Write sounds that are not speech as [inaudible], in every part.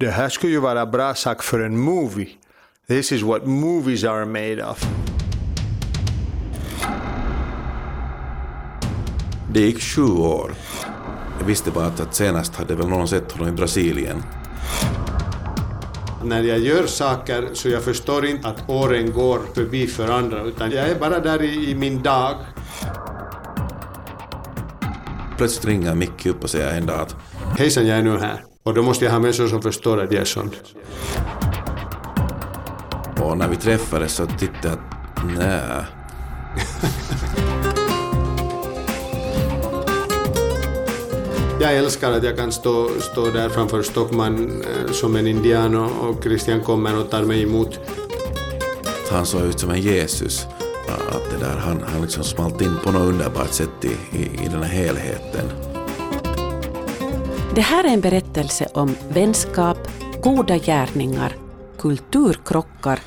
Det här skulle ju vara bra sak för en movie. This is what movies are made of. Det gick sju år. Jag visste bara att, att senast hade väl någon sett honom i Brasilien. När jag gör saker så jag förstår inte att åren går förbi för andra utan jag är bara där i, i min dag. Plötsligt ringer Micke upp och säger en dag att Hejsan, jag är nu här. Och då måste jag ha människor som förstår att jag är sån. och när vi träffades så tittade jag att nej. Jag älskar att jag kan stå, stå där framför Stockman eh, som en indian och, och Christian kommer och tar mig emot. Han såg ut som en Jesus. Att det där, han, han liksom smalt in på något underbart sätt i, i, i den här helheten. Det här är en berättelse om vänskap, goda gärningar, kulturkrockar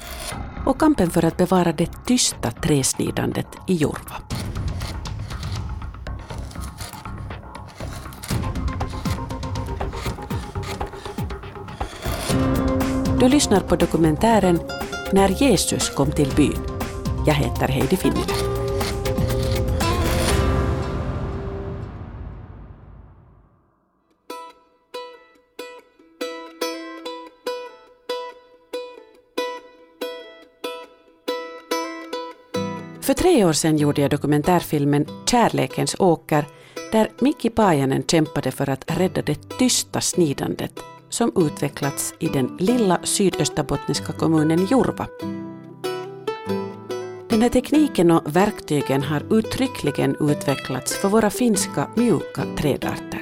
och kampen för att bevara det tysta träsnidandet i Jorva. Du lyssnar på dokumentären När Jesus kom till byn. Jag heter Heidi Finnila. För tre år sedan gjorde jag dokumentärfilmen Kärlekens åker där Mikki Paajanen kämpade för att rädda det tysta snidandet som utvecklats i den lilla sydösterbottniska kommunen Jurva. Den här tekniken och verktygen har uttryckligen utvecklats för våra finska mjuka trädarter.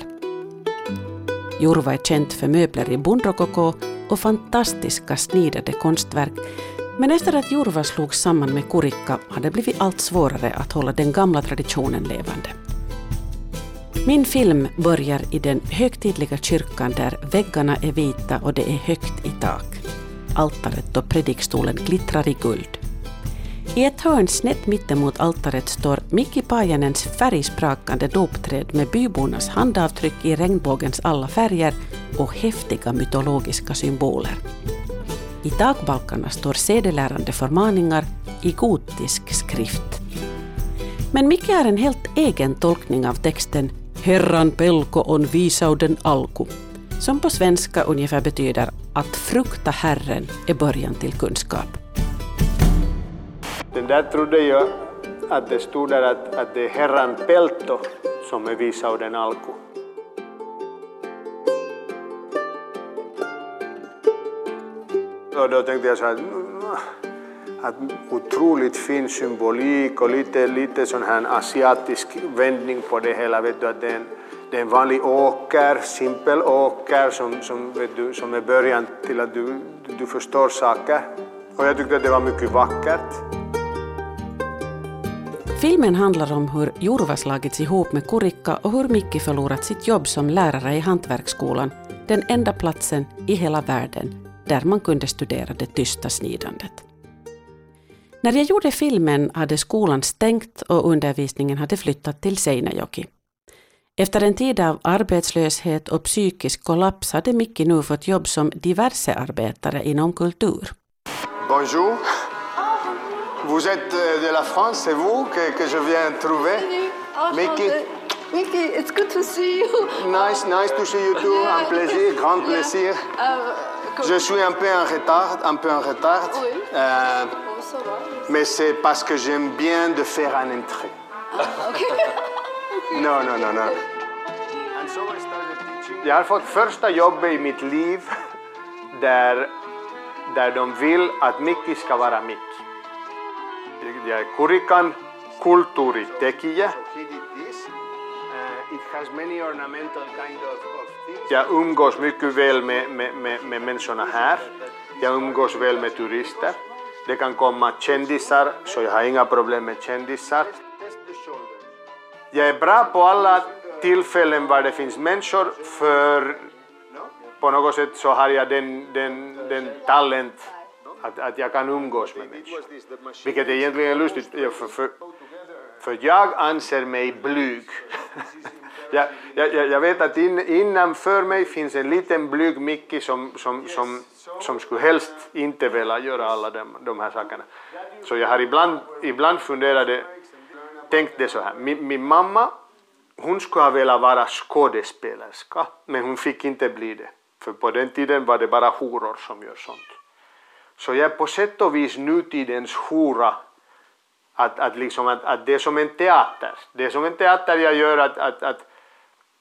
Jurva är känt för möbler i bondrokoko och fantastiska snidade konstverk men efter att Jurva slogs samman med Kurikka har det blivit allt svårare att hålla den gamla traditionen levande. Min film börjar i den högtidliga kyrkan där väggarna är vita och det är högt i tak. Altaret och predikstolen glittrar i guld. I ett hörn snett mittemot altaret står Mikki Pajanens färgsprakande dopträd med bybornas handavtryck i regnbågens alla färger och häftiga mytologiska symboler. I takbalkarna står sedelärande förmaningar i gotisk skrift. Men Micke har en helt egen tolkning av texten Herran pelko on visauden alku, som på svenska ungefär betyder att frukta Herren är början till kunskap. Den där trodde jag att det stod där att, att det är herran Pelto som är visauden alku. Och då tänkte jag så här, mm, att otroligt fin symbolik och lite, lite sån här asiatisk vändning på det hela. Vet du, att det, är en, det är en vanlig åker, simpel åker som, som, vet du, som är början till att du, du förstår saker. Och jag tyckte att det var mycket vackert. Filmen handlar om hur Jurva slagits ihop med Kurikka och hur Mikki förlorat sitt jobb som lärare i Hantverksskolan, den enda platsen i hela världen där man kunde studera det tysta snidandet. När jag gjorde filmen hade skolan stängt och undervisningen hade flyttat till Seinäjoki. Efter en tid av arbetslöshet och psykisk kollaps hade Mikki nu fått jobb som diversearbetare inom kultur. Bonjour. Vous êtes euh, de la France, c'est vous que, que je viens trouver? Mickey. Mickey, it's good to see you. Nice, nice to see you too. Un plaisir, grand plaisir. Uh, Je suis un peu en retard, un peu en retard. Oui. Euh, oh, ça va. mais c'est parce que j'aime bien de faire un entrée. No, [laughs] no, no, no. Jag har fått första jobbet i mitt liv där, där de vill att Mikki ska vara Mikki. Jag är Kurikan kulttuuritekijä. Jag umgås mycket väl med, med, med, med människorna här. Jag umgås väl med turister. Det kan komma kändisar, så jag har inga problem med kändisar. Jag är bra på alla tillfällen var det finns människor för på något sätt så har jag den, den, den talent att, att jag kan umgås med människor. Vilket är egentligen lustigt, för, för, för jag anser mig blyg. [laughs] Jag, jag, jag, jag vet att in, innanför mig finns en liten blyg Micke som, som, som, som skulle helst inte vilja göra alla de, de här sakerna. Så jag har ibland, ibland funderat, tänkt det så här, min, min mamma hon skulle ha velat vara skådespelerska, men hon fick inte bli det. För på den tiden var det bara horor som gör sånt. Så jag är på sätt och vis nutidens hora. Att, att, liksom, att, att det är som en teater. Det är som en teater jag gör att, att, att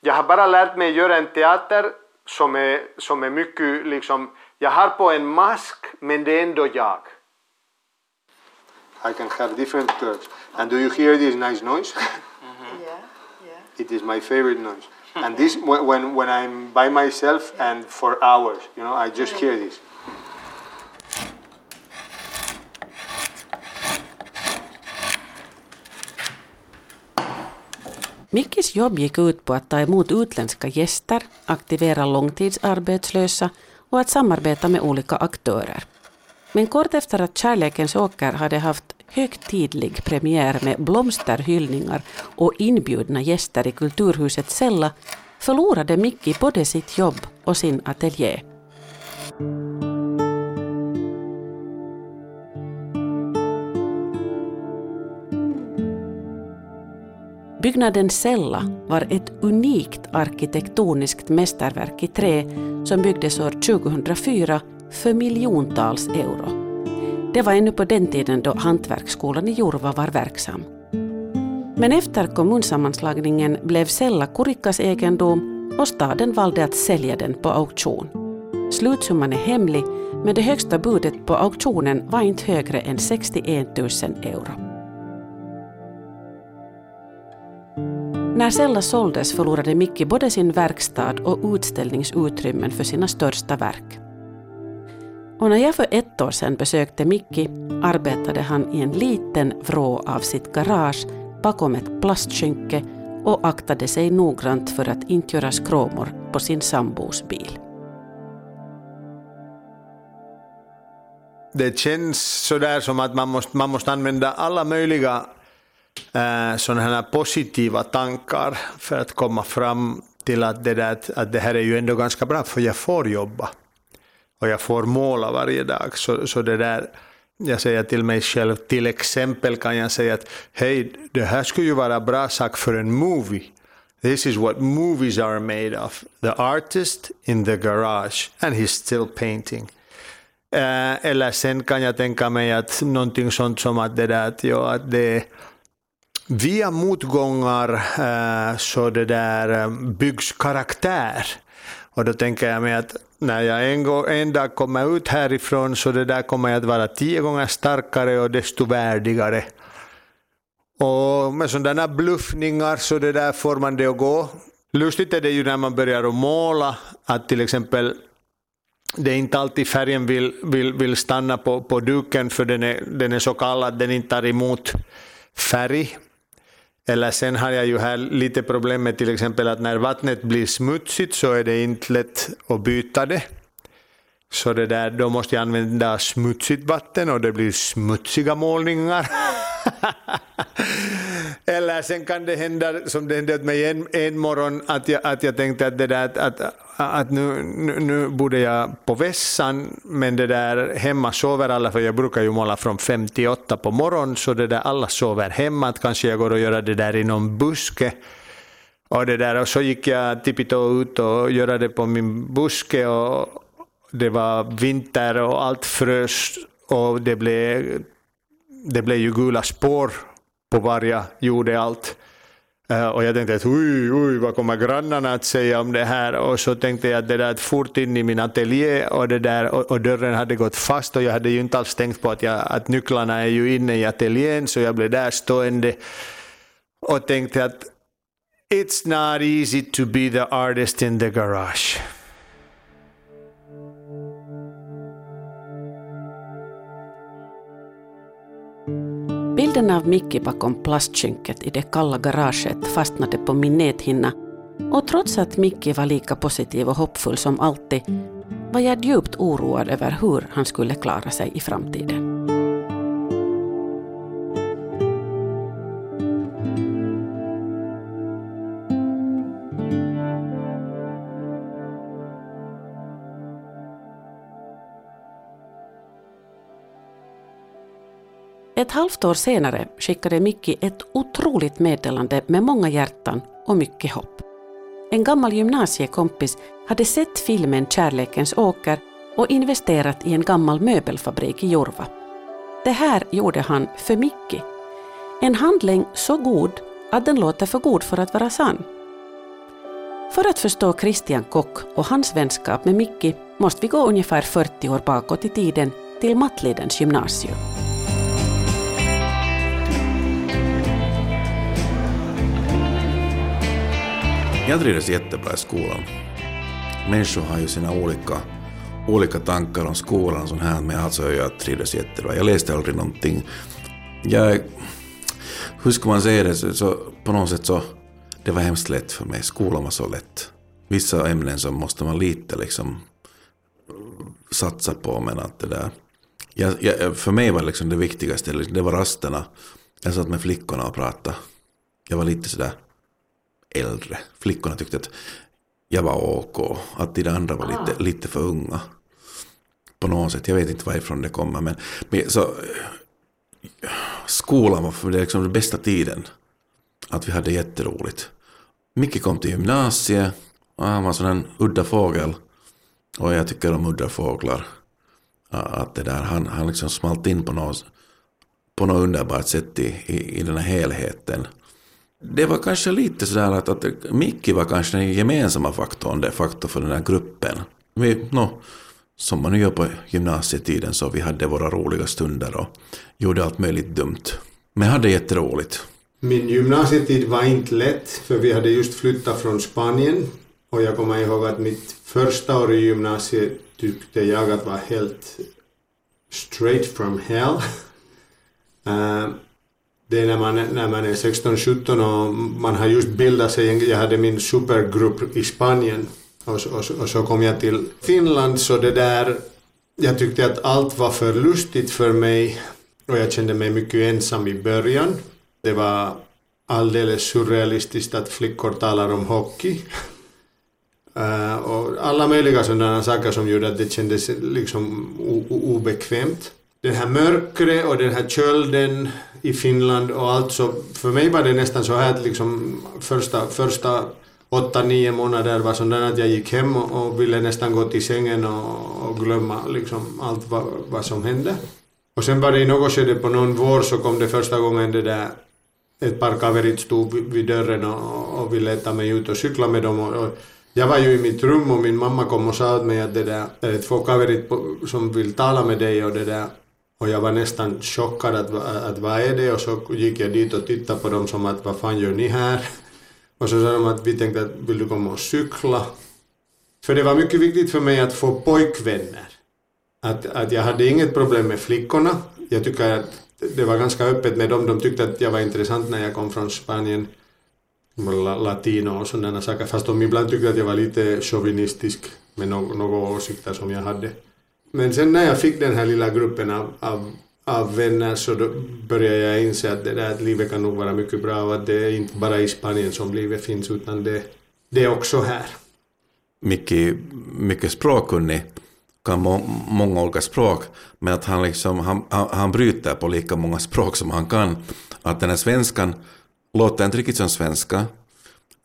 jag har bara lärt mig göra en teater som är, som är mycket liksom, jag har på en mask men det är ändå jag. I can have different curves. And do you hear this nice noise? [laughs] Yeah, yeah. It is my favorite noise. And this, when, when I'm by myself and for hours, you know, I just hear this. Mickis jobb gick ut på att ta emot utländska gäster, aktivera långtidsarbetslösa och att samarbeta med olika aktörer. Men kort efter att Kärlekens åker hade haft högtidlig premiär med blomsterhyllningar och inbjudna gäster i Kulturhuset Sella förlorade Micki både sitt jobb och sin ateljé. Byggnaden Sella var ett unikt arkitektoniskt mästerverk i trä som byggdes år 2004 för miljontals euro. Det var ännu på den tiden då Hantverksskolan i Jurva var verksam. Men efter kommunsammanslagningen blev Sella Kurikkas egendom och staden valde att sälja den på auktion. Slutsumman är hemlig, men det högsta budet på auktionen var inte högre än 61 000 euro. När Sella såldes förlorade Micke både sin verkstad och utställningsutrymmen för sina största verk. Och när jag för ett år sedan besökte Micke arbetade han i en liten vrå av sitt garage bakom ett plastskynke och aktade sig noggrant för att inte göra skråmor på sin sambos bil. Det känns sådär som att man måste, man måste använda alla möjliga Eh, sådana här positiva tankar för att komma fram till att det, där, att det här är ju ändå ganska bra för jag får jobba och jag får måla varje dag. Så, så det där, jag säger till mig själv, till exempel kan jag säga att hej, det här skulle ju vara bra sak för en movie. This is what movies are made of. The artist in the garage and he's still painting. Eh, eller sen kan jag tänka mig att någonting sånt som att det där att, ja, att det via motgångar eh, så det där eh, byggs karaktär. Och då tänker jag mig att när jag en, gång, en dag kommer ut härifrån så det där kommer jag att vara tio gånger starkare och desto värdigare. Och med sådana bluffningar så det där får man det att gå. Lustigt är det ju när man börjar att måla, att till exempel det är inte alltid färgen vill, vill, vill stanna på, på duken för den är, den är så kall att den inte tar emot färg. Eller sen har jag ju här lite problem med till exempel att när vattnet blir smutsigt så är det inte lätt att byta det. Så det där, då måste jag använda smutsigt vatten och det blir smutsiga målningar. [laughs] Eller sen kan det hända, som det hände mig. En, en morgon, att jag, att jag tänkte att, det där, att, att, att nu, nu, nu borde jag på vässan, men det där hemma sover alla, för jag brukar ju måla från 58 på morgonen, så det där alla sover hemma, att kanske jag går och gör det där i någon buske. Och, det där, och så gick jag tippitå ut och gjorde det på min buske och det var vinter och allt frös och det blev, det blev ju gula spår på var jag gjorde allt. Eh, och jag tänkte att oj, oj, vad kommer grannarna att säga om det här? Och så tänkte jag att det där fort in i min ateljé och, det där, och, och, dörren hade gått fast och jag hade ju inte alls tänkt på att, jag, att nycklarna är ju inne i ateljén så jag blev där stående och tänkte att it's not easy to be the artist in the garage. Bilden av Micke bakom plastskynket i det kalla garaget fastnade på min näthinna och trots att Micke var lika positiv och hoppfull som alltid var jag djupt oroad över hur han skulle klara sig i framtiden. Ett halvt år senare skickade Micki ett otroligt meddelande med många hjärtan och mycket hopp. En gammal gymnasiekompis hade sett filmen Kärlekens åker och investerat i en gammal möbelfabrik i Jorva. Det här gjorde han för Micki. En handling så god att den låter för god för att vara sann. För att förstå Christian Kock och hans vänskap med Micki måste vi gå ungefär 40 år bakåt i tiden till Mattlidens gymnasium. Jag trivdes jättebra i skolan. Människor har ju sina olika, olika tankar om skolan sån här, men alltså jag trivdes jättebra. Jag läste aldrig någonting. Jag, hur ska man säga det, så, så på något sätt så, det var hemskt lätt för mig. Skolan var så lätt. Vissa ämnen så måste man lite liksom satsa på, men att det där... Jag, jag, för mig var liksom det viktigaste, det var rasterna. Jag satt med flickorna och pratade. Jag var lite sådär äldre. Flickorna tyckte att jag var OK, att de andra var lite, ah. lite för unga. På något sätt, jag vet inte varifrån det kommer. Men, men så, skolan var för det liksom den bästa tiden. Att vi hade jätteroligt. Micke kom till gymnasiet och han var sån en udda fågel. Och jag tycker om udda fåglar. Att det där, han, han liksom smalt in på något, på något underbart sätt i, i, i den här helheten det var kanske lite sådär att, att Micki var kanske den gemensamma faktorn, den faktorn för den här gruppen. Vi, no, som man nu gör på gymnasietiden så vi hade våra roliga stunder och gjorde allt möjligt dumt. Men hade jätteroligt. Min gymnasietid var inte lätt för vi hade just flyttat från Spanien och jag kommer ihåg att mitt första år i gymnasiet tyckte jag att var helt straight from hell. [laughs] Eh, det är när man, när man är 16-17 och man har just bildat sig. Jag hade min supergrupp i Spanien och, och, och, så kom jag till Finland så det där, jag tyckte att allt var för lustigt för mig och jag kände mig mycket ensam i början. Det var alldeles surrealistiskt att flickor talar om hockey. Uh, [laughs] och alla möjliga sådana saker som gjorde att det kändes liksom obekvämt det här mörkret och den här kölden i Finland och allt så för mig var det nästan så här att liksom första, första åtta, nio månader var sådana att jag gick hem och, och, ville nästan gå till sängen och, och glömma liksom allt vad, vad som hände. Och sen var det i något skede på någon vår så kom det första gången det där ett par kaverit stod vid dörren och, och ville ta mig ut och cykla med dem. Och, och, jag var ju i mitt rum och min mamma kom och sa åt mig att det där är två kaverit som vill tala med dig och det där och jag var nästan chockad att, att vad är det? Och så gick jag dit och tittade på dem som att vad fan gör ni här? Och så sa de att vi tänkte att vill du komma och cykla? För det var mycket viktigt för mig att få pojkvänner. Att, att jag hade inget problem med flickorna. Jag tycker att det var ganska öppet med dem. De tyckte att jag var intressant när jag kom från Spanien. Latino och sådana saker. Fast de ibland tyckte att jag var lite chauvinistisk med några åsikter som jag hade. Men sen när jag fick den här lilla gruppen av, av, av vänner så då började jag inse att det där att livet kan nog vara mycket bra och att det är inte bara i Spanien som livet finns utan det, det är också här. Mycket, mycket språkkunnig, kan må, många olika språk, men att han, liksom, han, han bryter på lika många språk som han kan. Att den här svenskan låter inte riktigt som svenska.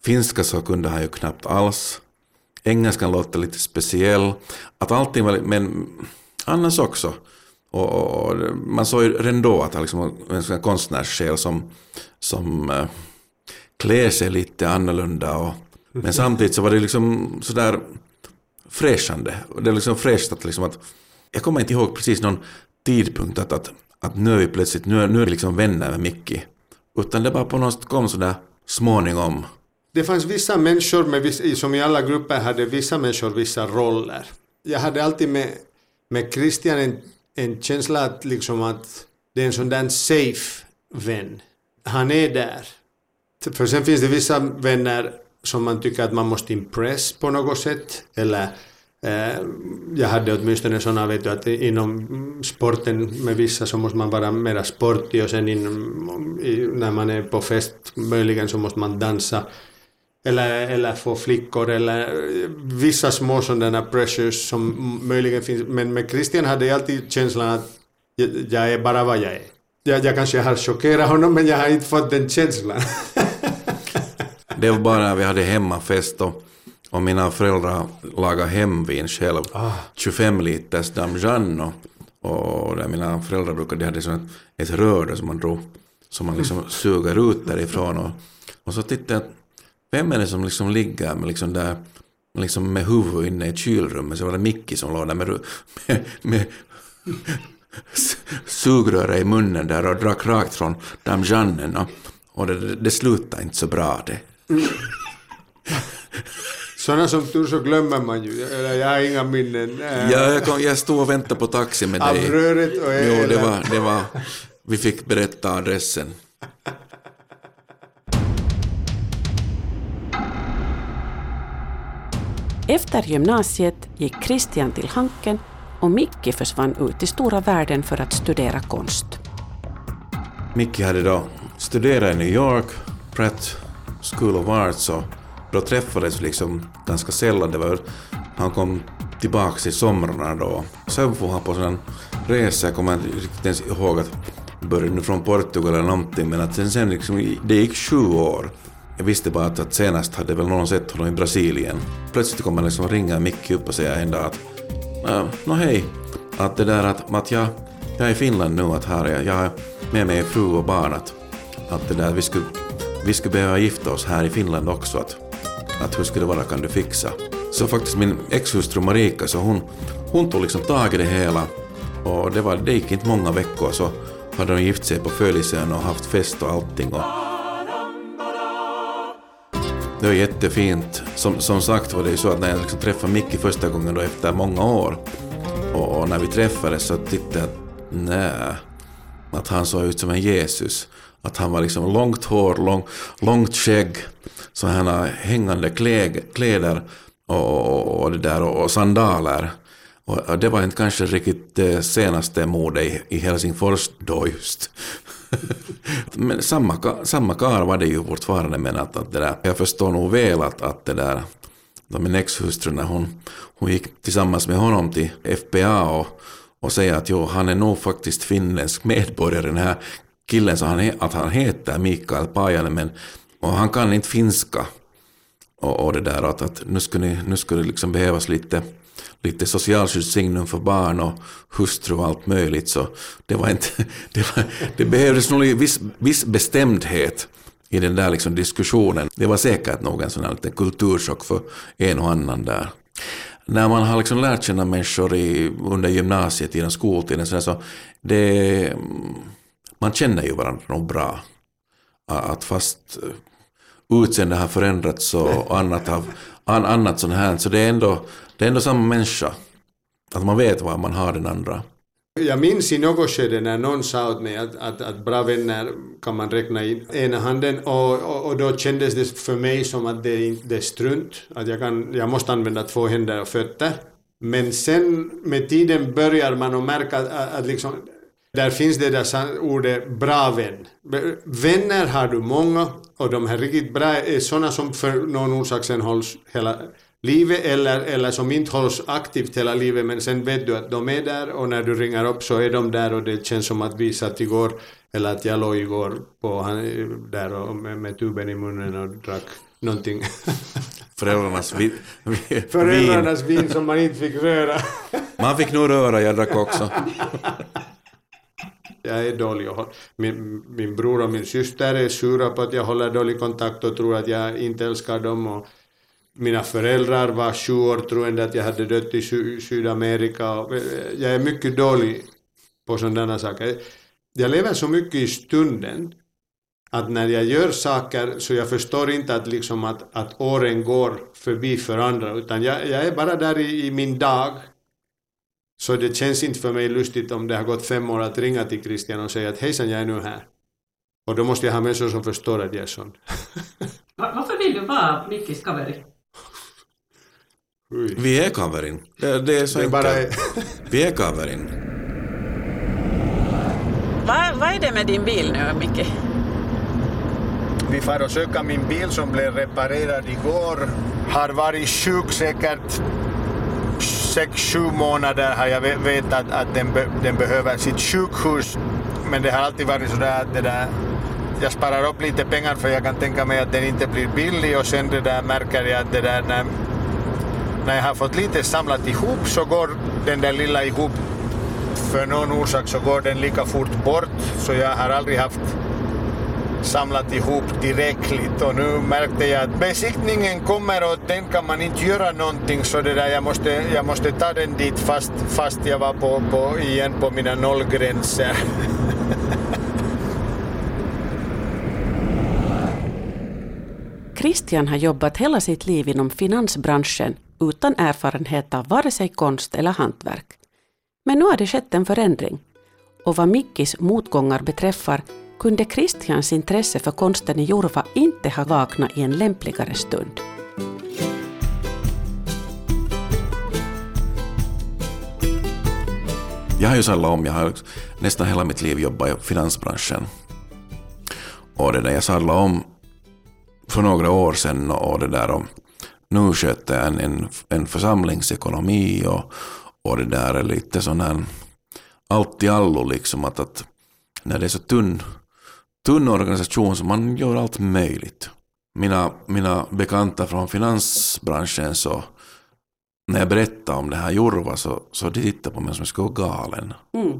Finska så kunde han ju knappt alls. Engelskan låter lite speciell. Att allting var, men annars också. Och, och man såg ju redan då att han liksom en konstnärssjäl som, som äh, klär sig lite annorlunda. Och, men samtidigt så var det liksom sådär fräschande. Det är liksom fräscht att liksom att, jag kommer inte ihåg precis någon tidpunkt att, att, att nu är vi plötsligt, nu är, nu är liksom vänner med Micke. Utan det bara på något sätt kom sådär småningom det fanns vissa människor, med, som i alla grupper hade vissa människor vissa roller. Jag hade alltid med, med Christian en, en känsla att, liksom att det är en sån där safe vän. Han är där. För sen finns det vissa vänner som man tycker att man måste impress på något sätt. Eller eh, jag hade åtminstone sådana, vet du, att inom sporten med vissa så måste man vara mera sportig och sen inom, när man är på fest möjligen så måste man dansa eller, eller få flickor eller vissa små sådana pressures som möjligen finns. Men med Christian hade jag alltid känslan att jag är bara vad jag är. jag, jag kanske har chockerat honom men jag har inte fått den känslan. [laughs] Det var bara när vi hade hemmafest och, och mina föräldrar lagade hemvin själv. 25 liters Damjan och, och där mina föräldrar brukade, de hade sånt ett rör som man drog, som man liksom suger ut därifrån och, och så tittade jag, vem är det som liksom ligger med liksom där liksom med huvudet inne i kylrummet så var det Micki som låg där med, [laughs] med, med sugröret i munnen där och drack rakt från damjannen och, och det, det slutade inte så bra det. [laughs] Sådana som tur så glömmer man ju. Eller jag har inga minnen. äh, Ja, jag, kom, jag stod och väntade på taxi med Av dig. röret och Jo, det var, det var, vi fick berätta adressen. [laughs] Efter gymnasiet gick Christian till Hanken och Micke försvann ut i stora världen för att studera konst. Micke hade då studerat i New York, Pratt School of Arts och då träffades vi liksom ganska sällan. Det var, han kom tillbaka i somrarna då. Sen får han på en resa, jag kommer inte riktigt ens ihåg att började nu från Portugal eller någonting men att sen, sen liksom, det gick sju år. Jag visste bara att, att senast hade väl någon sett honom i Brasilien. Plötsligt kommer han liksom ringa Micke upp och säga en dag att Nå hej, att det där att, att jag, jag är i Finland nu, att här är jag, jag har med mig fru och barn att, att det där vi skulle, vi skulle behöva gifta oss här i Finland också att, att hur skulle det vara, kan du fixa? Så faktiskt min exhustru Marika, så hon, hon tog liksom tag i det hela och det, var, det gick inte många veckor så hade de gift sig på födelsen och haft fest och allting. Och det var jättefint. Som, som sagt var det ju så att när jag liksom träffade Micke första gången då efter många år och, och när vi träffades så tittade jag att nej, att han såg ut som en Jesus. Att han var liksom långt hår, lång, långt skägg, så han har hängande kläder och, och, och, det där, och, och sandaler. Och, och det var inte kanske riktigt det senaste modet i, i Helsingfors då just men samma, samma karl var det ju fortfarande men att, att det där, jag förstår nog väl att, att det där då min exhustru när hon, hon gick tillsammans med honom till FPA och, och säger att jo, han är nog faktiskt finländsk medborgare den här killen så han, att han heter Mikael Pajanen men och han kan inte finska. Och, och det där att, att nu skulle, nu skulle det liksom behövas lite, lite socialskyddssignum för barn och hustru och allt möjligt så det var inte, [laughs] det, var, det behövdes nog viss, viss bestämdhet i den där liksom diskussionen. Det var säkert någon sån här liten kulturchock för en och annan där. När man har liksom lärt känna människor i, under gymnasietiden, skoltiden, så, så det, man känner ju varandra nog bra. Att fast utseendet utseende har förändrats och annat, an, annat sånt här, så det är, ändå, det är ändå samma människa. Att man vet var man har den andra. Jag minns i något skede när någon sa åt mig att, att, att bra vänner kan man räkna i ena handen och, och, och då kändes det för mig som att det, är det är strunt, att jag, kan, jag måste använda två händer och fötter. Men sen med tiden börjar man att märka att, att, att liksom, där finns det där ordet bra vän. Vänner har du många och de här riktigt bra är sådana som för någon orsak sen hålls hela livet eller, eller som inte hålls aktivt hela livet men sen vet du att de är där och när du ringer upp så är de där och det känns som att vi satt igår eller att jag låg igår på han, där och med, med tuben i munnen och drack någonting. [laughs] Föräldrarnas vi, vi, vin. Föräldrarnas vin som man inte fick röra. [laughs] Man fick nog röra, jag drack också. [laughs] Jag är dålig håll- min, min bror och min syster är sura på att jag håller dålig kontakt och tror att jag inte älskar dem. Och mina föräldrar var sju år troende att jag hade dött i Sy- Sydamerika. Jag är mycket dålig på sådana saker. Jag lever så mycket i stunden att när jag gör saker så jag förstår inte att, liksom att, att åren går förbi för andra utan jag, jag är bara där i, i min dag så det känns inte för mig lustigt om det har gått fem år att ringa till Christian och säga att hejsan, jag är nu här. Och då måste jag ha människor som förstår att jag är sån. Varför vill du vara Mickis kaveri? Vi är kaverin. Det, det är så Det är bara... Vi är kaverin. Vad, vad är det med din bil nu, Micke? Vi får och söka min bil som blev reparerad igår. Har varit sjuk säkert sex, sju månader har jag ve- vetat att den, be, den behöver sitt sjukhus. men det har alltid varit sådär att det där, jag sparar upp lite pengar för jag kan tänka mig att den inte blir billig och sen det där märker jag att det där när, när jag har fått lite samlat ihop så går den där lilla ihop för någon orsak så går den lika fort bort. Så jag har aldrig haft samlat ihop tillräckligt. Och nu märkte jag att besiktningen kommer och den kan man inte göra någonting. Så det där jag måste, jag måste ta den dit fast, fast jag var på, på, igen på mina nollgränser. Christian har jobbat hela sitt liv inom finansbranschen utan erfarenhet av vare sig konst eller hantverk. Men nu har det skett en förändring. Och vad Mickis motgångar beträffar kunde Christians intresse för konsten i Jurva inte ha vaknat i en lämpligare stund. Jag har ju sadlat om, jag har nästan hela mitt liv jobbat i finansbranschen. Och det där, jag sadlade om för några år sedan och det där och nu sköter en, en, en församlingsekonomi och, och det där är lite sån här allt i allo liksom att, att när det är så tunn, tunn organisation så man gör allt möjligt. Mina, mina bekanta från finansbranschen så när jag berättade om det här Jurva så, så de tittade på mig som om jag skulle vara galen. Mm.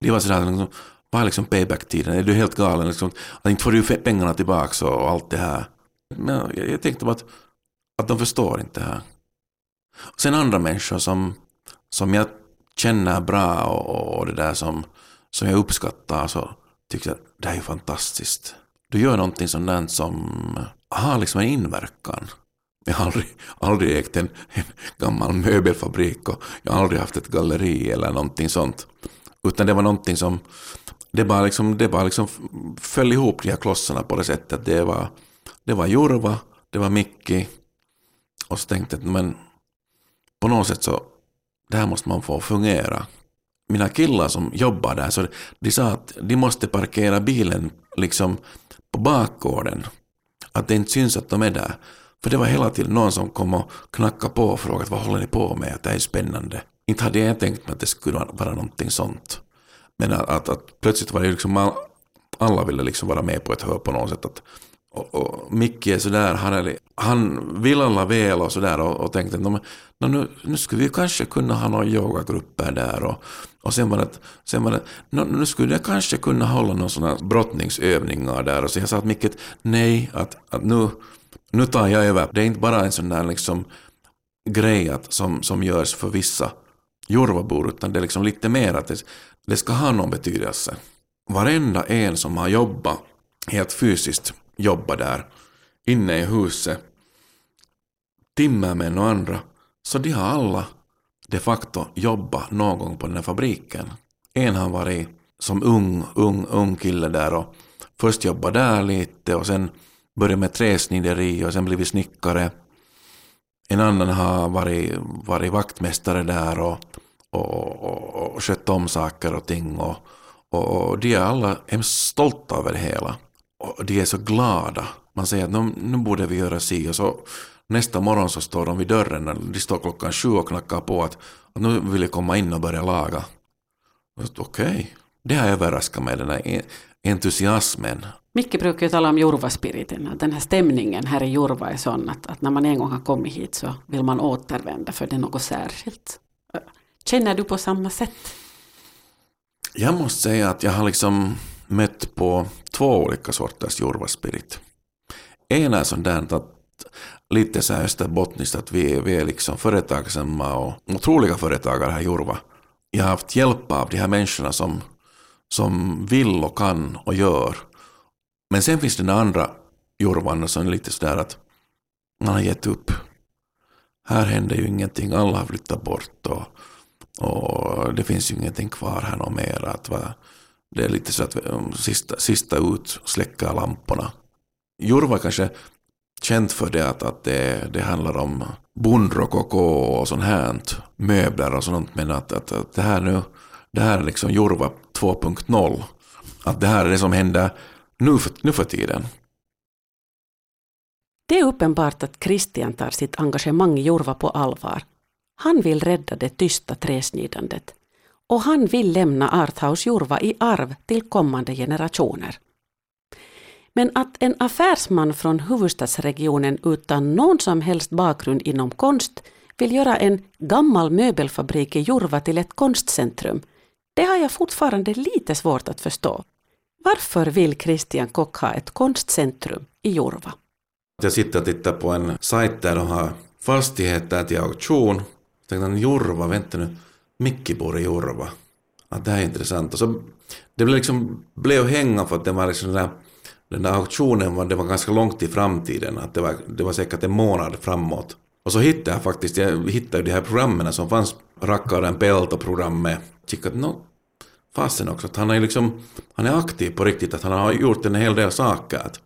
De var sådär, liksom, vad är liksom payback-tiden? Är du helt galen? Liksom, att inte får du pengarna tillbaka och allt det här. Men jag, jag tänkte bara att, att de förstår inte det här. Och sen andra människor som, som jag känner bra och, och det där som, som jag uppskattar så tycker jag det här är fantastiskt. Du gör någonting sånt där som har liksom en inverkan. Jag har aldrig, aldrig ägt en, en gammal möbelfabrik och jag har aldrig haft ett galleri eller någonting sånt. Utan det var någonting som, det bara liksom, det bara liksom föll ihop de här klossarna på det sättet. Det var, det var Jurva, det var Micki och så tänkte jag men på något sätt så, det här måste man få fungera. Mina killar som jobbar där, så de sa att de måste parkera bilen liksom på bakgården. Att det inte syns att de är där. För det var hela tiden någon som kom och knackade på och frågade vad håller ni på med, att det här är spännande. Inte hade jag tänkt mig att det skulle vara någonting sånt. Men att, att, att plötsligt var det liksom all, alla ville liksom vara med på ett hör på något sätt. Att, och, och Micke är sådär, han, är, han vill alla väl och sådär och, och tänkte att nu, nu skulle vi kanske kunna ha några yogagrupper där och, och sen var det, sen var det nu skulle jag kanske kunna hålla några sådana brottningsövningar där och så jag sa att Micke nej, att, att nu, nu tar jag över. Det är inte bara en sån där liksom grej att, som, som görs för vissa Jorvabor utan det är liksom lite mer att det, det ska ha någon betydelse. Varenda en som har jobbat helt fysiskt jobba där inne i huset, timmermän och andra, så de har alla de facto jobbat någon gång på den här fabriken. En har varit som ung, ung, ung kille där och först jobbat där lite och sen börjat med träsnideri och sen blivit snickare. En annan har varit, varit vaktmästare där och, och, och, och skött om saker och ting och, och, och de är alla hemskt stolta över det hela och de är så glada. Man säger att nu, nu borde vi göra si och så nästa morgon så står de vid dörren, när de står klockan sju och knackar på att, att nu vill jag komma in och börja laga. Okej, okay. det har överraskat mig, den här entusiasmen. Micke brukar ju tala om Jurvaspiriten, att den här stämningen här i Jurva är sån att, att när man en gång har kommit hit så vill man återvända för det är något särskilt. Känner du på samma sätt? Jag måste säga att jag har liksom mött på två olika sorters jorvaspirit. En är sån där att lite så här österbottniskt att vi, vi är liksom företagsamma och otroliga företagare här i Jurva. Jag har haft hjälp av de här människorna som, som vill och kan och gör. Men sen finns det den andra Jurvan som är lite sådär att man har gett upp. Här händer ju ingenting, alla har flyttat bort och, och det finns ju ingenting kvar här något mer. Att va, det är lite så att eh, sista, sista ut släcka lamporna. Jurva kanske känt för det att, att det, det handlar om bondrokoko och sånt här, möbler och sånt, men att, att, att det här nu, det här är liksom Jurva 2.0. Att det här är det som händer nu för, nu för tiden. Det är uppenbart att Christian tar sitt engagemang i Jurva på allvar. Han vill rädda det tysta träsnidandet och han vill lämna Arthaus Jurva i arv till kommande generationer. Men att en affärsman från huvudstadsregionen utan någon som helst bakgrund inom konst vill göra en gammal möbelfabrik i Jurva till ett konstcentrum, det har jag fortfarande lite svårt att förstå. Varför vill Christian Kock ha ett konstcentrum i Jurva? Jag sitter och tittar på en sajt där de har fastigheter till auktion. Jag tänkte, Jurva, vänta nu, Micki bor i Orva. Att ah, det här är intressant. Och så det blev liksom, blev hänga för att det var liksom den där, den där auktionen var, det var ganska långt i framtiden. Att det, var, det var säkert en månad framåt. Och så hittade jag faktiskt, jag hittade de här programmen som fanns, Rackaren Pelto-programmet. Kikade, no, fasen också, att han är liksom, han är aktiv på riktigt, att han har gjort en hel del saker. Att,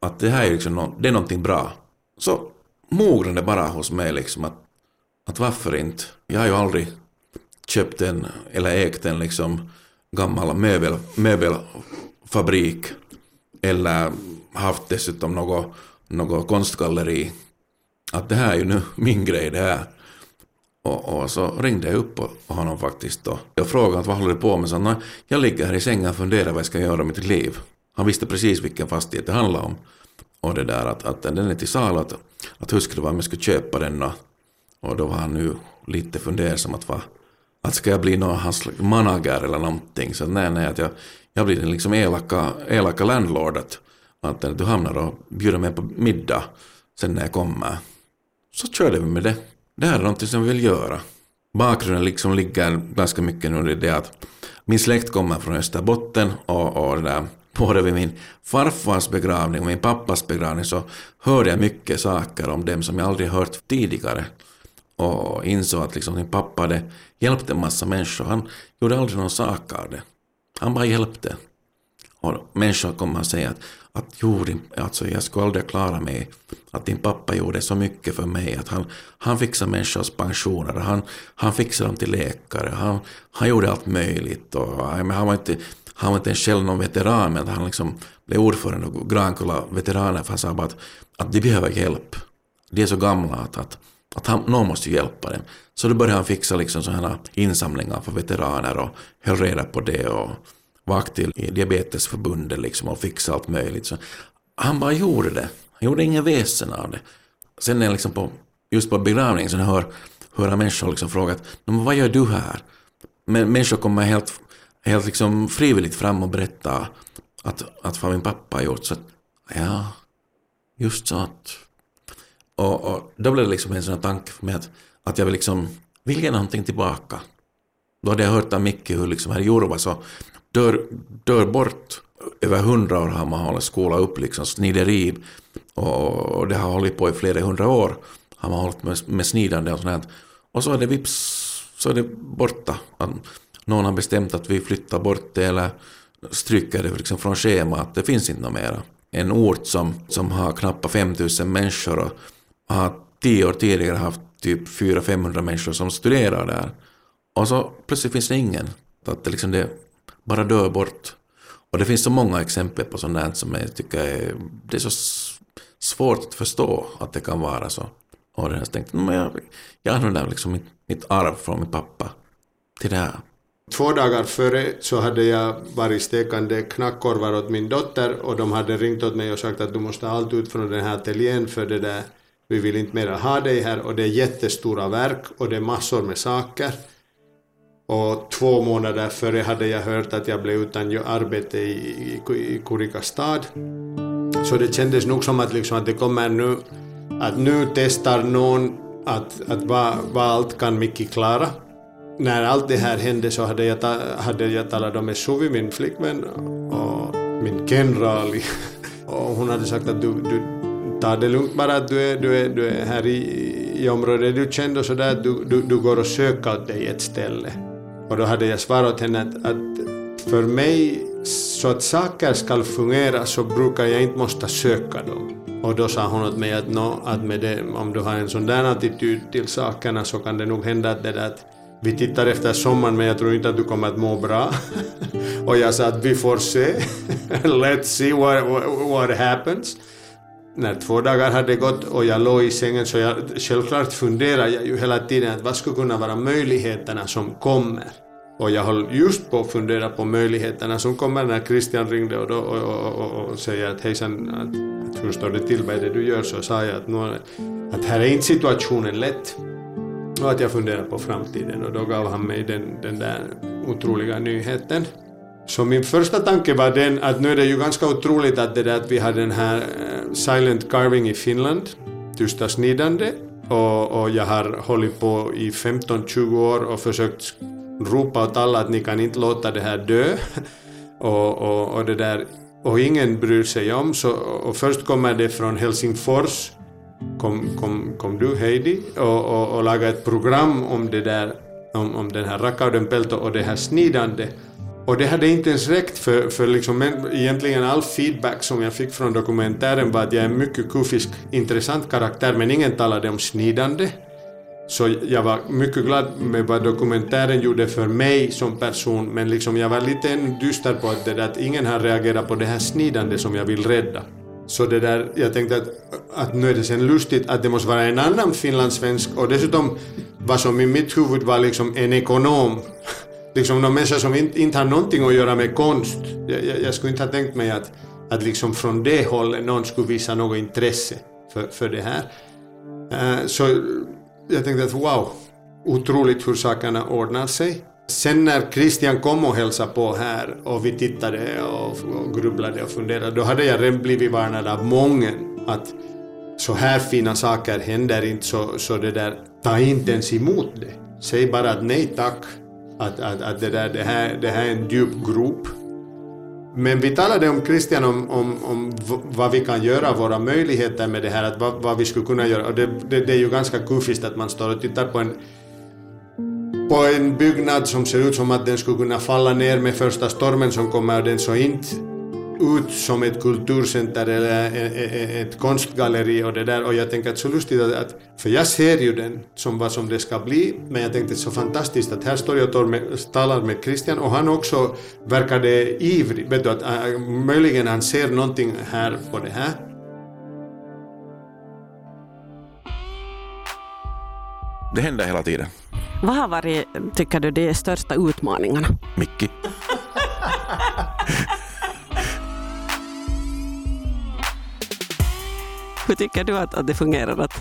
att det här är liksom, no, det är någonting bra. Så mognade bara hos mig liksom att, att varför inte? Jag har ju aldrig köpt en, eller ägt en liksom gammal möbel, möbelfabrik eller haft dessutom något, något konstgalleri. Att det här är ju nu [laughs] min grej det här. Och, och så ringde jag upp på honom faktiskt och Jag frågade vad håller du på med? Så han, jag ligger här i sängen och funderar vad jag ska göra med mitt liv. Han visste precis vilken fastighet det handlade om. Och det där att, att den är till salu, att, att hur skulle det vara om jag skulle köpa den och, och då var han nu lite fundersam att vad, att ska jag bli någon hans manager eller någonting. Så nej, nej, att jag, jag blir den liksom elaka, elaka landlordet. Att, att du hamnar och bjuder mig på middag sen när jag kommer. Så körde vi med det. Det här är någonting som vi vill göra. Bakgrunden liksom ligger ganska mycket nu i det att min släkt kommer från Österbotten och, och det där, både vid min farfars begravning och min pappas begravning så hörde jag mycket saker om dem som jag aldrig hört tidigare och insåg att liksom din pappa hade hjälpt en massa människor. Han gjorde aldrig någon sak av det. Han bara hjälpte. Och människor kommer att säga att, att jo, alltså jag skulle aldrig klara mig. Att din pappa gjorde så mycket för mig. Att han, han fixade människors pensioner. Han, han fixade dem till läkare. Han, han gjorde allt möjligt. Och, men han, var inte, han var inte själv någon veteran, men han liksom blev ordförande och Grankulla veteraner. För han sa bara att, att de behöver hjälp. De är så gamla att, att att han, någon måste hjälpa dem. Så då började han fixa liksom sådana insamlingar för veteraner och höll reda på det och var aktiv i diabetesförbundet liksom och fixade allt möjligt. Så han bara gjorde det. Han gjorde ingen väsen av det. Sen när jag liksom på, just på begravningen så hör, hör människor liksom fråga att vad gör du här? Men människor kommer helt, helt liksom frivilligt fram och berättar att, att vad min pappa har gjort. Så att, ja, just så att och, och, då blev det liksom en sån här tanke för mig att, att jag vill liksom vill ge någonting tillbaka. Då hade jag hört av Micke hur liksom här i Jorva så dör, dör bort över hundra år har man hållit skola upp liksom snideri och, och det har hållit på i flera hundra år har man hållit med, med snidande och sånt Och så är det vips så är det borta. Någon har bestämt att vi flyttar bort det eller stryker det liksom från schemat. Det finns inte mera. En ort som, som har knappt 5000 människor och har tio år tidigare haft typ 400-500 människor som studerar där. Och så plötsligt finns det ingen. Att det, liksom det bara dör bort. Och det finns så många exempel på sånt där som jag tycker är, det är så svårt att förstå att det kan vara så. Och jag tänkte, men jag, jag använder liksom mitt, mitt arv från min pappa till det här. Två dagar före så hade jag varit stekande knackkorvar åt min dotter och de hade ringt åt mig och sagt att du måste ha allt ut från den här ateljén för det där vi vill inte mera ha dig här och det är jättestora verk och det är massor med saker. Och två månader före hade jag hört att jag blev utan arbete i, i, i Kurika stad. Så det kändes nog som att, liksom att det kommer nu, att nu testar någon att, att vad, vad allt kan Micke klara. När allt det här hände så hade jag, ta, hade jag talat med Suvi, min flickvän, och min Kenrali. [laughs] Och hon hade sagt att du, du, ta det lugnt bara att du är, du är, du är här i, i området du kände sådär att du, du, du går och söker åt dig ett ställe. Och då hade jag svarat åt henne att, att för mig, så att saker ska fungera så brukar jag inte måste söka dem. Och då sa hon åt mig att, no, att med det, om du har en sån där attityd till sakerna så kan det nog hända att det där att vi tittar efter sommaren men jag tror inte att du kommer att må bra. [laughs] och jag sa att vi får se. [laughs] Let's see what, what, what happens när två dagar hade gått och jag låg i sängen så jag, självklart funderade jag ju hela tiden att vad skulle kunna vara möjligheterna som kommer. Och jag höll just på att fundera på möjligheterna som kommer när Christian ringde och, då, och, och, och, och säger att hejsan, att, att hur står det till, vad är det du gör? Så sa jag att, nu, att här är inte situationen lätt och att jag funderar på framtiden och då gav han mig den, den där otroliga nyheten. Så min första tanke var den att nu är det ju ganska otroligt att, det där, att vi har den här eh, silent carving i Finland, tysta snidande, och, och jag har hållit på i 15-20 år och försökt ropa åt alla att ni kan inte låta det här dö. [laughs] och, och, och, det där, och ingen bryr sig om, så, och först kommer det från Helsingfors kom, kom, kom du Heidi och, och, och lagade ett program om det där om, om den här rackaudenpelto och det här snidande. Och det hade inte ens räckt för, för liksom, egentligen all feedback som jag fick från dokumentären var att jag är en mycket kufisk, intressant karaktär men ingen talade om snidande. Så jag var mycket glad med vad dokumentären gjorde för mig som person men liksom jag var lite dyster på att, det där, att ingen har reagerat på det här snidande som jag vill rädda. Så det där, jag tänkte att, att nu är det sen lustigt att det måste vara en annan finlandssvensk och dessutom vad som i mitt huvud var liksom en ekonom liksom någon människa som inte, inte har någonting att göra med konst. Jag, jag, jag, skulle inte ha tänkt mig att, att liksom från det hållet någon skulle visa något intresse för, för det här. Uh, så jag tänkte att wow, otroligt hur sakerna ordnar sig. Sen när Christian kom och hälsade på här och vi tittade och, och grubblade och funderade, då hade jag redan blivit varnad av många att så här fina saker händer inte, så, så det där, ta inte ens emot det. Säg bara att nej tack, att, att, att det, där, det, här, det här är en djup grop. Men vi talade om Christian om, om, om vad vi kan göra, våra möjligheter med det här, att vad, vad vi skulle kunna göra. Och det, det, det är ju ganska kuffiskt att man står och tittar på en på en byggnad som ser ut som att den skulle kunna falla ner med första stormen som kommer och den så inte ut som ett kulturcenter eller ett konstgalleri och det där och jag tänker att så lustigt att, för jag ser ju den som vad som det ska bli men jag tänkte så fantastiskt att här står jag och talar med Christian och han också verkade ivrig, vet du att äh, möjligen han ser någonting här på det här. Det händer hela tiden. Vad har varit, tycker du, de största utmaningarna? Micki. Hur tycker du att, att det fungerar att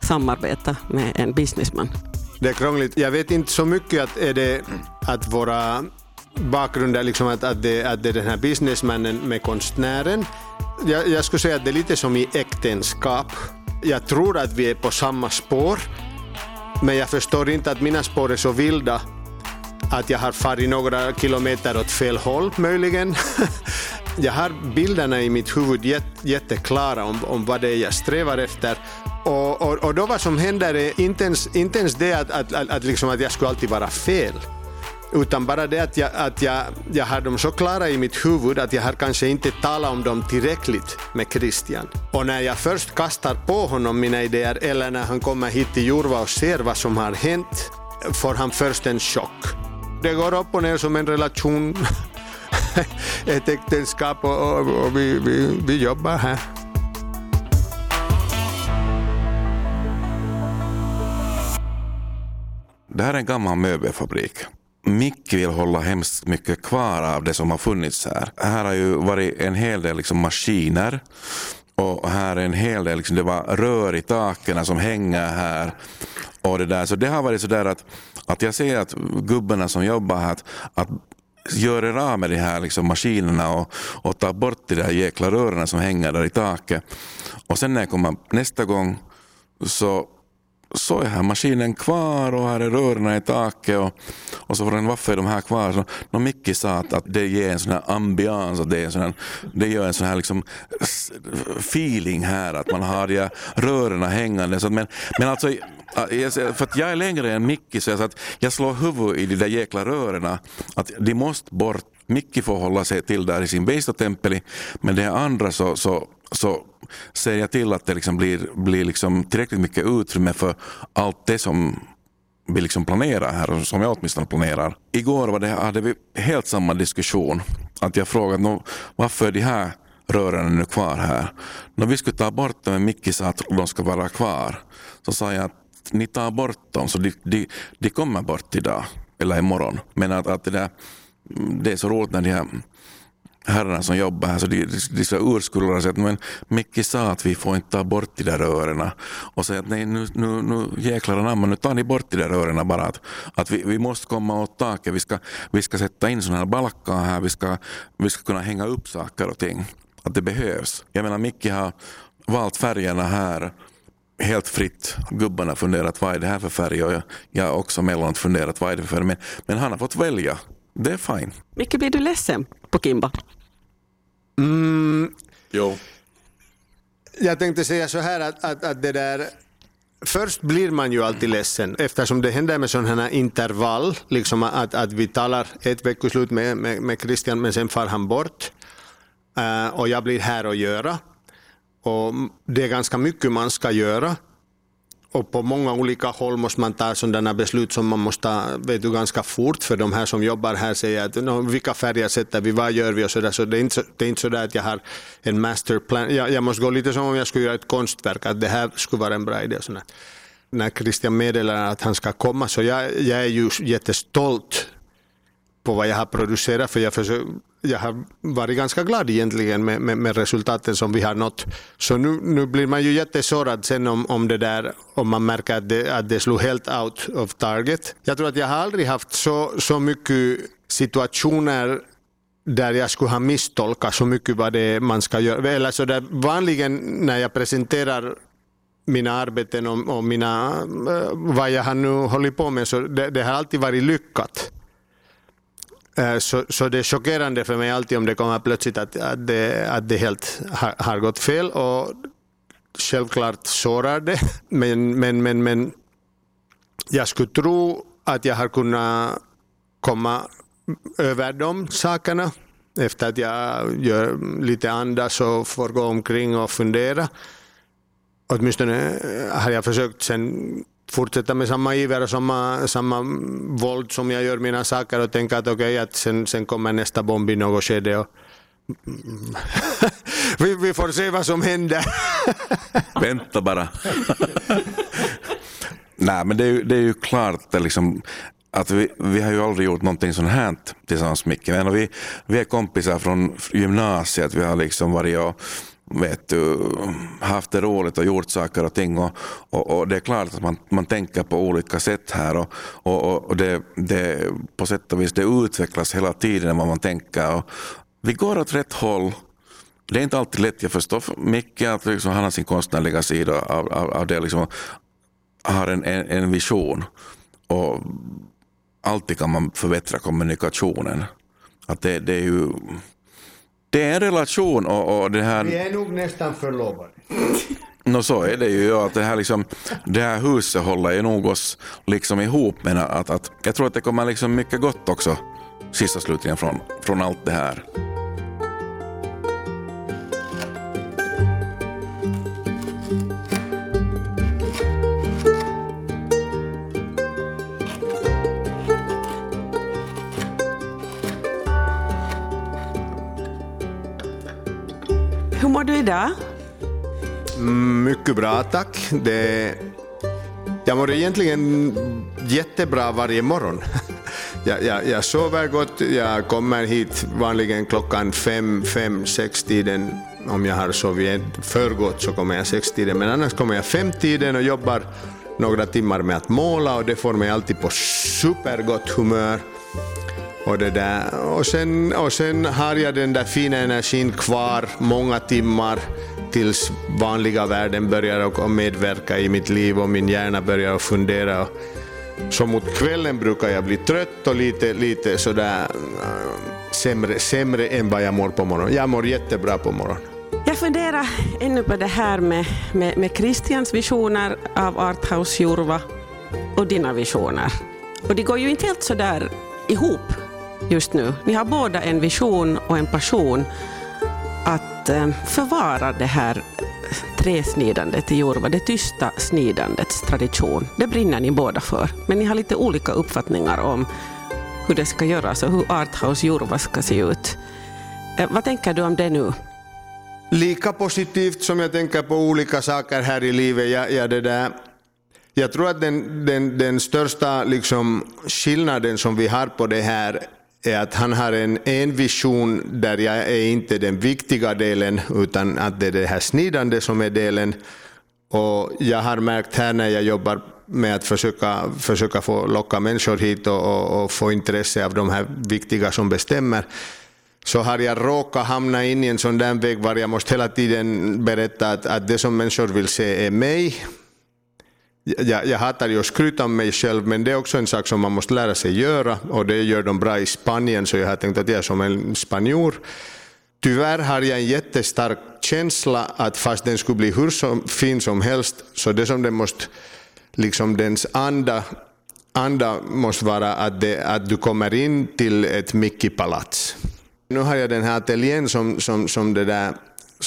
samarbeta med en businessman? Det är krångligt. Jag vet inte så mycket att är det att våra bakgrunder, liksom att, att, det, att det är den här businessmannen med konstnären. Jag, jag skulle säga att det är lite som i äktenskap. Jag tror att vi är på samma spår men jag förstår inte att mina spår är så vilda att jag har farit några kilometer åt fel håll möjligen. [laughs] jag har bilderna i mitt huvud jätt, jätteklara om, om vad det är jag strävar efter. Och, och, och då vad som händer är inte ens, inte ens det att, att, att, att, liksom att jag skulle alltid vara fel. Utan bara det att, jag, att jag, jag har dem så klara i mitt huvud att jag har kanske inte talat om dem tillräckligt med Christian. Och när jag först kastar på honom mina idéer eller när han kommer hit till Jurva och ser vad som har hänt får han först en chock. Det går upp och ner som en relation, [laughs] [laughs] ett äktenskap och, och, och vi, vi, vi jobbar här. Det här är en gammal möbelfabrik. Micke vill hålla hemskt mycket kvar av det som har funnits här. Här har ju varit en hel del liksom maskiner och här är en hel del, liksom, det var rör i taken som hänger här. Och det där. Så det har varit sådär att, att jag ser att gubbarna som jobbar här, att, att gör er av med de här liksom maskinerna och, och tar bort de där jäkla rören som hänger där i taket. Och sen när jag kommer nästa gång så så är här maskinen kvar och här är rören i taket och, och så han varför är de här kvar? Så, no, Micke sa att, att det ger en sån här ambians, att det, är en sån här, det gör en sån här liksom feeling här att man har de här rören hängande. Så, men, men alltså äh, för att jag är längre än Micke så jag, så att jag slår huvudet i de där jäkla rören, Att de måste bort. Micke får hålla sig till där i sin Beistatempeli men det andra så, så, så ser jag till att det liksom blir, blir liksom tillräckligt mycket utrymme för allt det som vi liksom planerar här, som jag åtminstone planerar. Igår var det, hade vi helt samma diskussion. Att jag frågade varför är de här rören nu kvar här? När vi skulle ta bort dem, men Micke sa att de ska vara kvar. Så sa jag att ni tar bort dem, så de, de, de kommer bort idag. eller imorgon. Men att, att det, där, det är så roligt när de här herrarna som jobbar här, så de, de är så sig och säger att men Micke sa att vi får inte ta bort de där örena, Och säger att nej nu, nu, nu jäklar anamma, nu tar ni bort de där örena bara. Att, att vi, vi måste komma åt taket, vi ska, vi ska sätta in sådana här balkar här, vi ska, vi ska kunna hänga upp saker och ting. Att det behövs. Jag menar Micke har valt färgerna här helt fritt. Gubbarna har funderat vad är det här för färg och jag, jag har också mellanåt funderat vad är det för färg. Men, men han har fått välja. Det är fine. Micke, blir du ledsen på Kimba? Mm, Jo. jag tänkte säga så här att, att, att det där Först blir man ju alltid ledsen eftersom det händer med sådana här intervall, liksom att, att vi talar ett veckoslut med, med, med Christian men sen far han bort Eh, och jag blir här att göra. Och det är ganska mycket man ska göra. Och på många olika håll måste man ta sådana beslut som man måste ta vet du, ganska fort för de här som jobbar här säger att no, vilka färger sätter vi, vad gör vi och sådär. Så det är inte så, det är inte sådär att jag har en masterplan. Jag, jag måste gå lite som om jag skulle göra ett konstverk, att det här skulle vara en bra idé. Och sådär. När Christian meddelar att han ska komma så jag, jag är ju jättestolt på vad jag har producerat för jag, försöker, jag har varit ganska glad egentligen med, med, med resultaten som vi har nått. Så nu, nu blir man ju jättesårad sen om, om det där, om man märker att det, att det slog helt out of target. Jag tror att jag har aldrig haft så, så mycket situationer där jag skulle ha misstolkat så mycket vad det är man ska göra. Eller så där, vanligen när jag presenterar mina arbeten och, och mina, eh, vad jag har nu hållit på med så det, det har alltid varit lyckat. Eh, så, så det är chockerande för mig alltid om det kommer plötsligt att, att, det, att det helt har, har gått fel. Och självklart sårar det. [laughs] Men, men, men, men jag skulle tro att jag har kunnat komma över de sakerna efter att jag gör lite andas och får gå omkring och fundera. Åtminstone eh, har jag försökt sen fortsätta med samma iver och samma, samma våld som jag gör mina saker och tänka att okej, att sen, sen kommer nästa bomb i något skede. Och [laughs] vi, vi får se vad som händer. [laughs] Vänta bara. [laughs] Nej, men det är ju, det är ju klart att, liksom, att vi, vi har ju aldrig gjort någonting sånt här tillsammans Micke. Vi, vi är kompisar från gymnasiet. Vi har liksom varit och vet du, haft det roligt och gjort saker och ting. Och, och, och det är klart att man, man tänker på olika sätt här. Och, och, och det, det, på sätt och vis det utvecklas hela tiden vad man tänker. Och vi går åt rätt håll. Det är inte alltid lätt, jag förstår Micke att liksom han har sin konstnärliga sida av, av, av det. Liksom, har en, en, en vision. Och alltid kan man förbättra kommunikationen. Att det, det är ju det är en relation och, och det här... Vi är nog nästan förlovade. No, så är det ju. ja, Att det, här liksom, det här huset håller ju nog oss liksom ihop. Men att, att, jag tror att det kommer liksom mycket gott också sista slutligen från, från allt det här. Idag? Mm, mycket bra tack. Det, jag mår egentligen jättebra varje morgon. [laughs] Jag, jag, jag sover gott, jag kommer hit vanligen klockan fem, fem, sex tiden. Om jag har sovit för gott så kommer jag sex tiden, men annars kommer jag fem tiden och jobbar några timmar med att måla och det får mig alltid på supergott humör. Och, det där. Och, sen, och sen har jag den där fina energin kvar många timmar tills vanliga världen börjar att medverka i mitt liv och min hjärna börjar att fundera. Så mot kvällen brukar jag bli trött och lite, lite sådär äh, sämre, sämre än vad jag mår på morgonen. Jag mår jättebra på morgonen. Jag funderar ännu på det här med, med, med Christians visioner av Arthouse Jurva och dina visioner. Och det går ju inte helt så där ihop just nu. Ni har båda en vision och en passion att eh, förvara det här träsnidandet i Jurva, det tysta snidandets tradition. Det brinner ni båda för, men ni har lite olika uppfattningar om hur det ska göras och hur Arthouse Jurva ska se ut. Eh, vad tänker du om det nu? Lika positivt som jag tänker på olika saker här i livet. Jag, jag, det där, Jag tror att den, den, den största liksom, skillnaden som vi har på det här är att han har en, en vision där jag är inte den viktiga delen utan att det är det här snidande som är delen. Och jag har märkt här när jag jobbar med att försöka, försöka få locka människor hit och, och, och få intresse av de här viktiga som bestämmer så har jag råkat hamna in i en sån där väg var jag måste hela tiden berätta att, att det som människor vill se är mig. Jag, jag hatar ju att skryta om mig själv, men det är också en sak som man måste lära sig göra och det gör de bra i Spanien, så jag har tänkt att jag är som en spanjor. Tyvärr har jag en jättestark känsla att fast den skulle bli hur som, fin som helst, så det som den måste, liksom dens anda, anda måste vara att, det, att du kommer in till ett Mickey-palats. Nu har jag den här ateljén som, som, som det där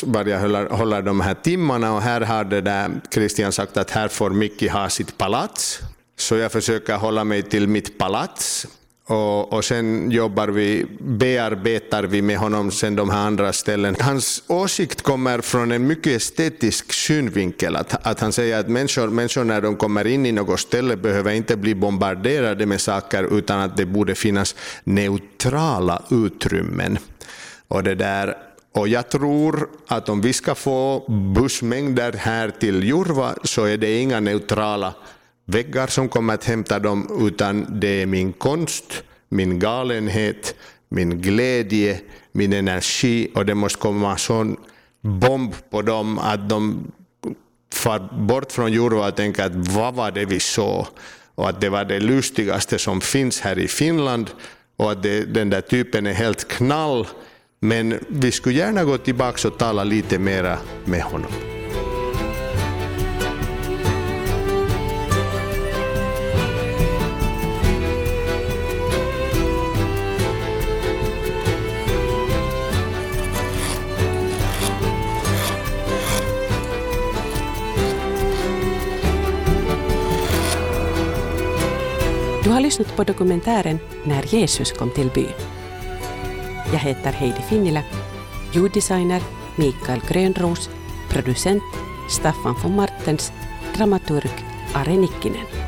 var jag håller, de här timmarna och här har det där Christian sagt att här får Micke ha sitt palats. Så jag försöker hålla mig till mitt palats och, och sen jobbar vi, bearbetar vi med honom sen de här andra ställen. Hans åsikt kommer från en mycket estetisk synvinkel. Att, att han säger att människor, människor när de kommer in i något ställe behöver inte bli bombarderade med saker utan att det borde finnas neutrala utrymmen. Och det där och jag tror att om vi ska få bussmängder här till Jurva så är det inga neutrala väggar som kommer att hämta dem, utan det är min konst, min galenhet, min glädje, min energi och det måste komma en sån bomb på dem att de far bort från Jurva och tänker att vad var det vi såg? Och att det var det lustigaste som finns här i Finland och att det, den där typen är helt knall. Men vi skulle gärna gå tillbaka och tala lite mera med honom. Du har lyssnat på dokumentären När Jesus kom till byn. Jag heter Heidi Finnila, ljuddesigner Mikael Grönros, producent Staffan von Martens, dramaturg Are Nikkinen.